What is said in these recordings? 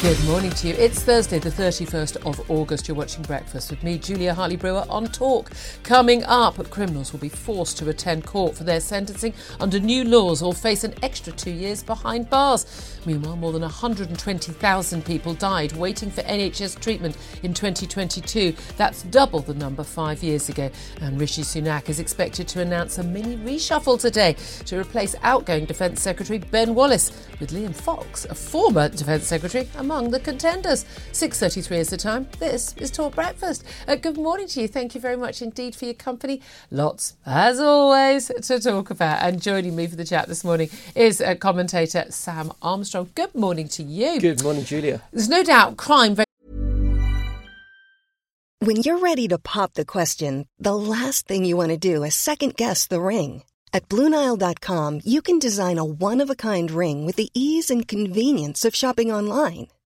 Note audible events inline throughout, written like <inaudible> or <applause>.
Good morning to you. It's Thursday, the 31st of August. You're watching Breakfast with me, Julia Hartley Brewer, on Talk. Coming up, criminals will be forced to attend court for their sentencing under new laws or face an extra two years behind bars. Meanwhile, more than 120,000 people died waiting for NHS treatment in 2022. That's double the number five years ago. And Rishi Sunak is expected to announce a mini reshuffle today to replace outgoing Defence Secretary Ben Wallace with Liam Fox, a former Defence Secretary, among the contenders. 6.33 is the time. This is Talk Breakfast. Uh, good morning to you. Thank you very much indeed for your company. Lots, as always, to talk about. And joining me for the chat this morning is uh, commentator Sam Armstrong. Good morning to you. Good morning, Julia. There's no doubt crime very When you're ready to pop the question, the last thing you want to do is second guess the ring. At Bluenile.com, you can design a one of a kind ring with the ease and convenience of shopping online.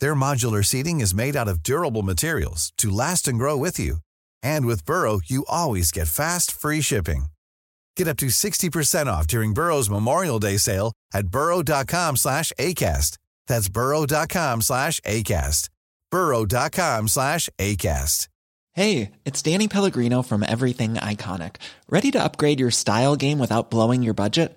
Their modular seating is made out of durable materials to last and grow with you. And with Burrow, you always get fast, free shipping. Get up to 60% off during Burrow's Memorial Day sale at burrow.com slash ACAST. That's burrow.com slash ACAST. burrow.com slash ACAST. Hey, it's Danny Pellegrino from Everything Iconic. Ready to upgrade your style game without blowing your budget?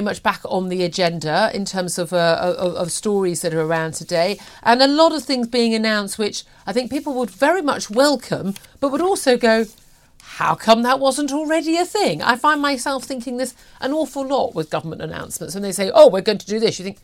Much back on the agenda in terms of, uh, of, of stories that are around today, and a lot of things being announced, which I think people would very much welcome, but would also go, how come that wasn't already a thing? I find myself thinking this an awful lot with government announcements when they say, "Oh, we're going to do this." You think,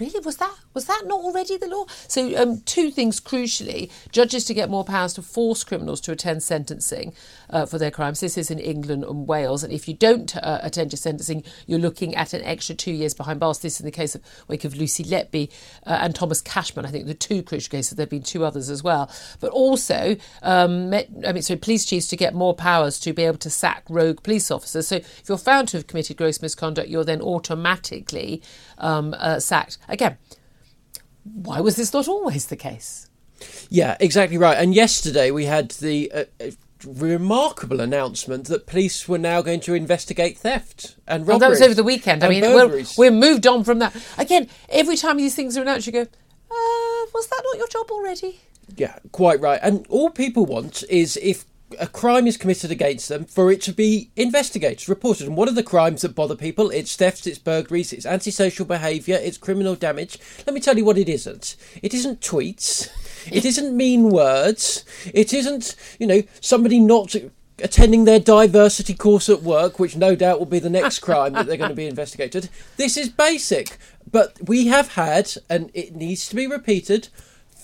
really, was that was that not already the law? So, um, two things crucially: judges to get more powers to force criminals to attend sentencing uh, for their crimes. This is in England and Wales, and if you don't uh, attend your sentencing, you're looking at an extra two years behind bars. This is in the case of wake of Lucy Letby uh, and Thomas Cashman. I think the two crucial cases. There have been two others as well, but also, um, met, I mean, so police chiefs to get more powers to be able to sack rogue police officers. So, if you're found to have committed gross misconduct, you're then automatically um, uh, sacked. Again, why was this not always the case? Yeah, exactly right. And yesterday we had the uh, uh, remarkable announcement that police were now going to investigate theft and Well, robberies. that was over the weekend. I mean, we're, we're moved on from that. Again, every time these things are announced, you go, uh, was that not your job already? Yeah, quite right. And all people want is if a crime is committed against them for it to be investigated, reported. And what are the crimes that bother people? It's thefts, it's burglaries, it's antisocial behaviour, it's criminal damage. Let me tell you what it isn't. It isn't tweets. It <laughs> isn't mean words. It isn't, you know, somebody not attending their diversity course at work, which no doubt will be the next <laughs> crime that they're going to be investigated. This is basic. But we have had, and it needs to be repeated,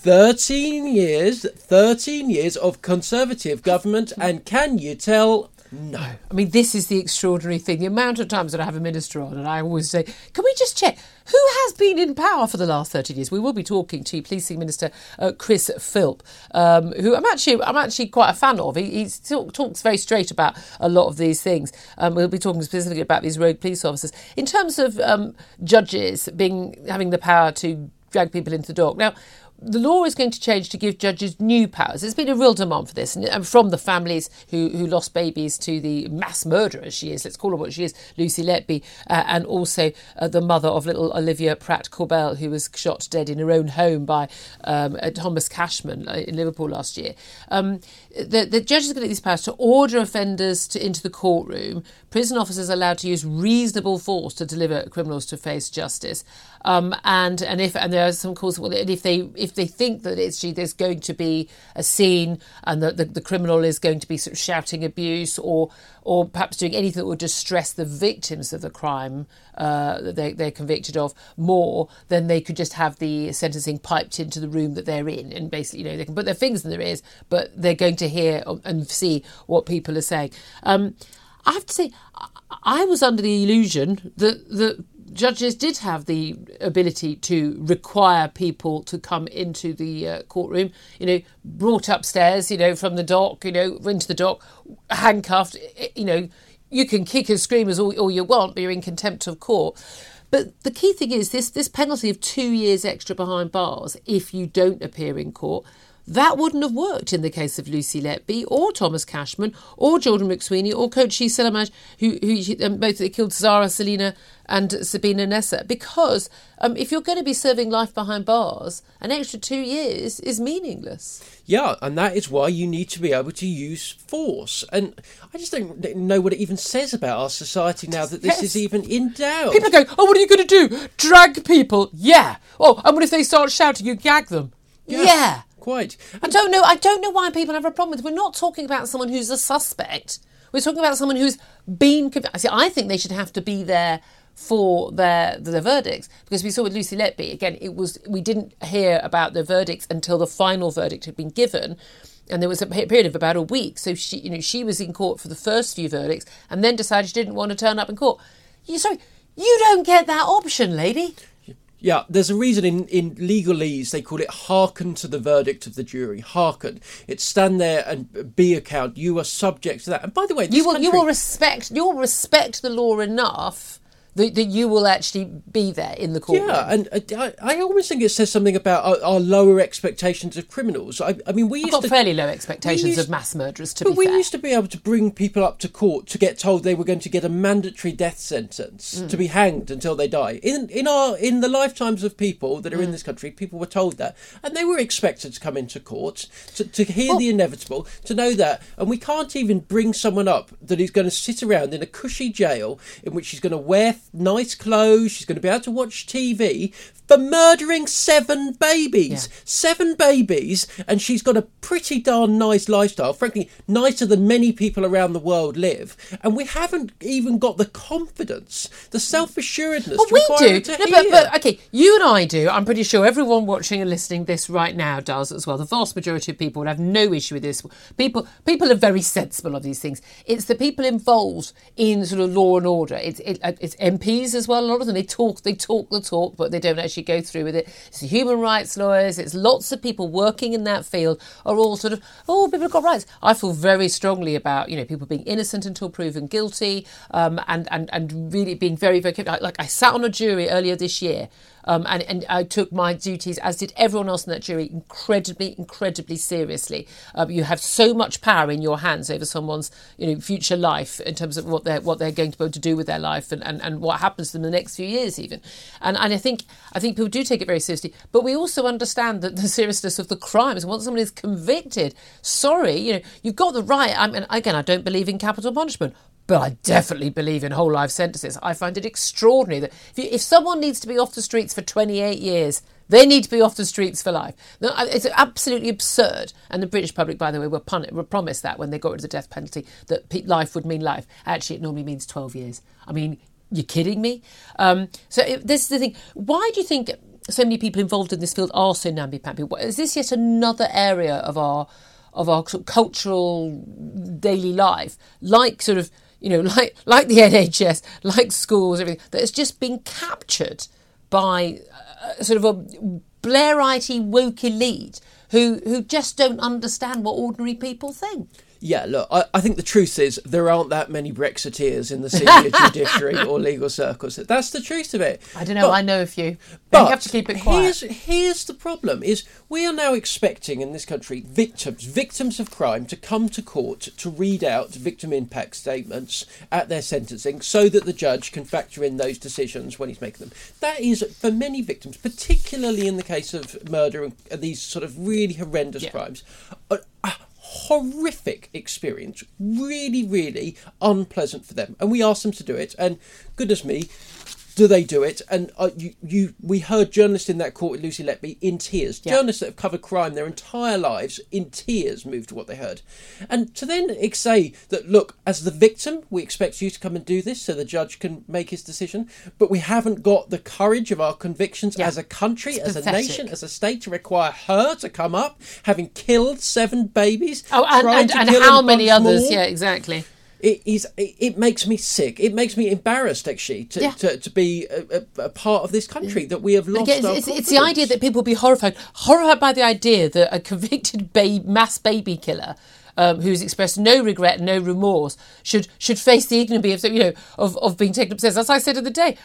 13 years, 13 years of conservative government, and can you tell? No. I mean, this is the extraordinary thing. The amount of times that I have a minister on, and I always say, can we just check who has been in power for the last 13 years? We will be talking to Policing Minister uh, Chris Philp, um, who I'm actually I'm actually quite a fan of. He, he talk, talks very straight about a lot of these things. Um, we'll be talking specifically about these rogue police officers. In terms of um, judges being having the power to drag people into the dock. Now, the law is going to change to give judges new powers. There's been a real demand for this, and from the families who, who lost babies to the mass murderer she is, let's call her what she is, Lucy Letby, uh, and also uh, the mother of little Olivia Pratt Korbel, who was shot dead in her own home by um, uh, Thomas Cashman uh, in Liverpool last year. Um, the, the judges are going to get these powers to order offenders to, into the courtroom. Prison officers are allowed to use reasonable force to deliver criminals to face justice. Um, and and if and there are some calls well, if they if they think that it's there's going to be a scene and that the, the criminal is going to be sort of shouting abuse or or perhaps doing anything that would distress the victims of the crime uh, that they, they're convicted of more, then they could just have the sentencing piped into the room that they're in, and basically, you know, they can put their fingers in their ears, but they're going to hear and see what people are saying. Um, I have to say, I was under the illusion that that judges did have the ability to require people to come into the uh, courtroom, you know, brought upstairs, you know, from the dock, you know, into the dock, handcuffed, you know, you can kick and scream as all, all you want, but you're in contempt of court. But the key thing is this this penalty of two years extra behind bars if you don't appear in court that wouldn't have worked in the case of Lucy Letby or Thomas Cashman or Jordan McSweeney or Koci Selamaj, who, who um, both killed Zara Aleena and Sabina Nessa. Because um, if you're going to be serving life behind bars, an extra two years is meaningless. Yeah, and that is why you need to be able to use force. And I just don't know what it even says about our society now that this yes. is even in doubt. People go, oh, what are you going to do? Drag people? Yeah. Oh, and what if they start shouting? You gag them? yeah. yeah quite. I don't know. I don't know why people have a problem with. We're not talking about someone who's a suspect. We're talking about someone who's been. See, I think they should have to be there for their their verdicts because we saw with Lucy Letby again. It was we didn't hear about the verdicts until the final verdict had been given. And there was a period of about a week. So she, you know, she was in court for the first few verdicts, and then decided she didn't want to turn up in court. You sorry, you don't get that option, lady. Yeah, there's a reason in, in legalese they call it hearken to the verdict of the jury. Hearken. It's stand there and be account. You are subject to that. And by the way, you will country... you will respect you will respect the law enough that, that you will actually be there in the courtroom. Yeah, and uh, I, I almost think it says something about our, our lower expectations of criminals. I, I mean, we I've used got to, fairly low expectations used, of mass murderers. To be. but we fair. used to be able to bring people up to court to get told they were going to get a mandatory death sentence mm. to be hanged until they die. In in our in the lifetimes of people that are mm. in this country, people were told that, and they were expected to come into court to, to hear well, the inevitable, to know that, and we can't even bring someone up that is going to sit around in a cushy jail in which she's going to wear nice clothes. She's going to be able to watch TV for murdering seven babies. Yeah. Seven babies, and she's got a pretty darn nice lifestyle. Frankly, nicer than many people around the world live. And we haven't even got the confidence, the self assuredness. Well, we do. No, but, but, okay, you and I do. I'm pretty sure everyone watching and listening this right now does as well. The vast majority of people would have no issue with this. People, people are very sensible of these things. It's the people involved in sort of law and order. It's, it, uh, it's MPs as well. A lot of them they talk, they talk the talk, but they don't actually actually go through with it. It's human rights lawyers, it's lots of people working in that field are all sort of, oh, people have got rights. I feel very strongly about, you know, people being innocent until proven guilty um, and, and, and really being very, very, like I sat on a jury earlier this year um, and, and I took my duties, as did everyone else in that jury, incredibly, incredibly seriously. Um, you have so much power in your hands over someone's you know, future life in terms of what they're, what they're going to be able to do with their life and, and, and what happens to them in the next few years, even. And, and I think I think people do take it very seriously. But we also understand that the seriousness of the crimes. Once someone is convicted, sorry, you know, you've got the right. I mean, again, I don't believe in capital punishment, but I definitely believe in whole life sentences. I find it extraordinary that if, you, if someone needs to be off the streets for 28 years, they need to be off the streets for life. It's absolutely absurd. And the British public, by the way, were, pun- were promised that when they got rid of the death penalty, that life would mean life. Actually, it normally means 12 years. I mean, you're kidding me? Um, so this is the thing. Why do you think so many people involved in this field are so namby-pamby? Is this yet another area of our of our sort of cultural daily life, like sort of you know, <laughs> like like the NHS, like schools, everything that has just been captured by uh, sort of a Blairite woke elite who who just don't understand what ordinary people think. Yeah, look, I, I, think the truth is there aren't that many Brexiteers in the senior <laughs> judiciary or legal circles. That's the truth of it. I don't know. But, I know a few. But you have to keep it quiet. Here's, here's the problem: is we are now expecting in this country victims, victims of crime, to come to court to read out victim impact statements at their sentencing, so that the judge can factor in those decisions when he's making them. That is for many victims, particularly in the case of murder and these sort of really horrendous yeah. crimes. Uh, horrific experience, really, really unpleasant for them. And we asked them to do it, and goodness me, do they do it? And uh, you, you, we heard journalists in that court with Lucy Letby in tears. Yeah. Journalists that have covered crime their entire lives in tears moved to what they heard. And to then say that, look, as the victim, we expect you to come and do this so the judge can make his decision, but we haven't got the courage of our convictions yeah. as a country, it's as pathetic. a nation, as a state to require her to come up, having killed seven babies. Oh, and, and, and how many others? More. Yeah, exactly it is it, makes me sick. It makes me embarrassed actually to, yeah. to, to, be a, a, a, part of this country that we have lost. Again, it's, it's, the idea that people be horrified, horrified by the idea that a convicted babe, mass baby killer. Um, who's expressed no regret, no remorse, should should face the ignominy of you know of, of being taken upstairs. As I said the day,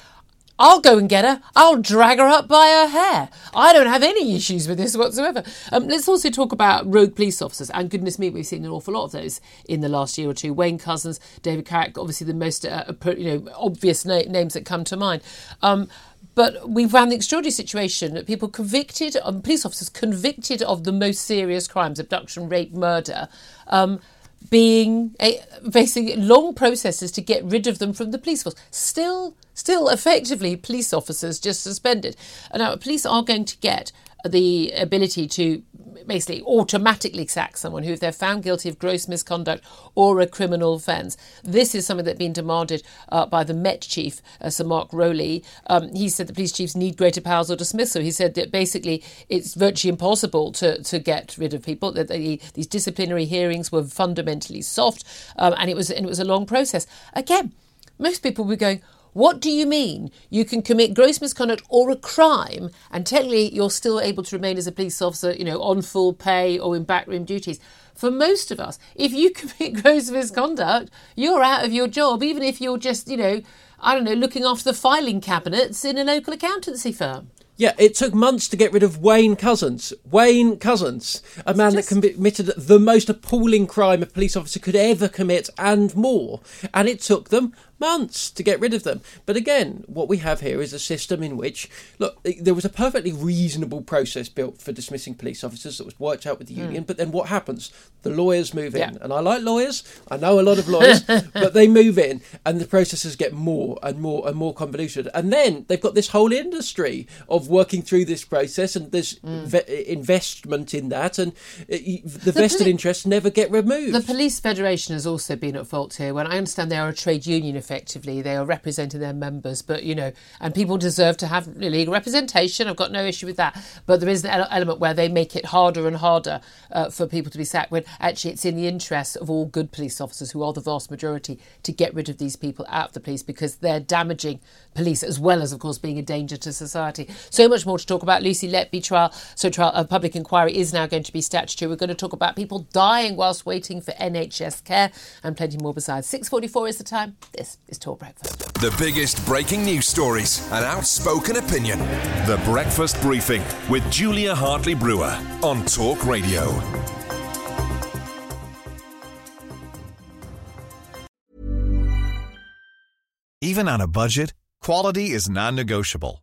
I'll go and get her. I'll drag her up by her hair. I don't have any issues with this whatsoever. Um, let's also talk about rogue police officers. And goodness me, we've seen an awful lot of those in the last year or two. Wayne Couzens, David Carrick, obviously the most uh, you know obvious na- names that come to mind. Um, but we've found the extraordinary situation that people convicted, um, police officers convicted of the most serious crimes, abduction, rape, murder, um, being a, facing long processes to get rid of them from the police force. Still, still effectively police officers just suspended. And now police are going to get the ability to basically automatically sack someone who, if they're found guilty of gross misconduct or a criminal offence, this is something that's been demanded uh, by the Met chief, uh, Sir Mark Rowley. Um, he said the police chiefs need greater powers or dismissal. He said that basically it's virtually impossible to, to get rid of people. That they, these disciplinary hearings were fundamentally soft, um, and it was and it was a long process. Again, most people were going what do you mean? You can commit gross misconduct or a crime, and technically you're still able to remain as a police officer, you know, on full pay or in backroom duties. For most of us, if you <laughs> commit gross misconduct, you're out of your job, even if you're just, you know, I don't know, looking after the filing cabinets in a local accountancy firm. Yeah, it took months to get rid of Wayne Couzens. Wayne Couzens, a man just... that committed the most appalling crime a police officer could ever commit and more. And it took them months to get rid of them. But again, what we have here is a system in which, look, there was a perfectly reasonable process built for dismissing police officers that was worked out with the hmm. union. Mm. But then what happens? The lawyers move in. And I like lawyers, I know a lot of lawyers, <laughs> but they move in and the processes get more and more and more convoluted. And then they've got this whole industry of working through this process and there's mm. ve- investment in that and it, the, the, vested poli- interests never get removed. The Police Federation has also been at fault here when I understand they are a trade union effectively. They are representing their members, but you know, and people deserve to have legal representation. I've got no issue with that. But there is an element where they make it harder and harder uh, for people to be sacked when actually it's in the interest of all good police officers, who are the vast majority, to get rid of these people out of the police because they're damaging police as well as, of course, being a danger to society. So much more to talk about. Lucy Letby trial, so trial, a public inquiry is now going to be statutory. We're going to talk about people dying whilst waiting for NHS care and plenty more besides. 6.44 is the time. This is Talk Breakfast. The biggest breaking news stories and outspoken opinion. The Breakfast Briefing with Julia Hartley Brewer on Talk Radio. Even on a budget, quality is non negotiable.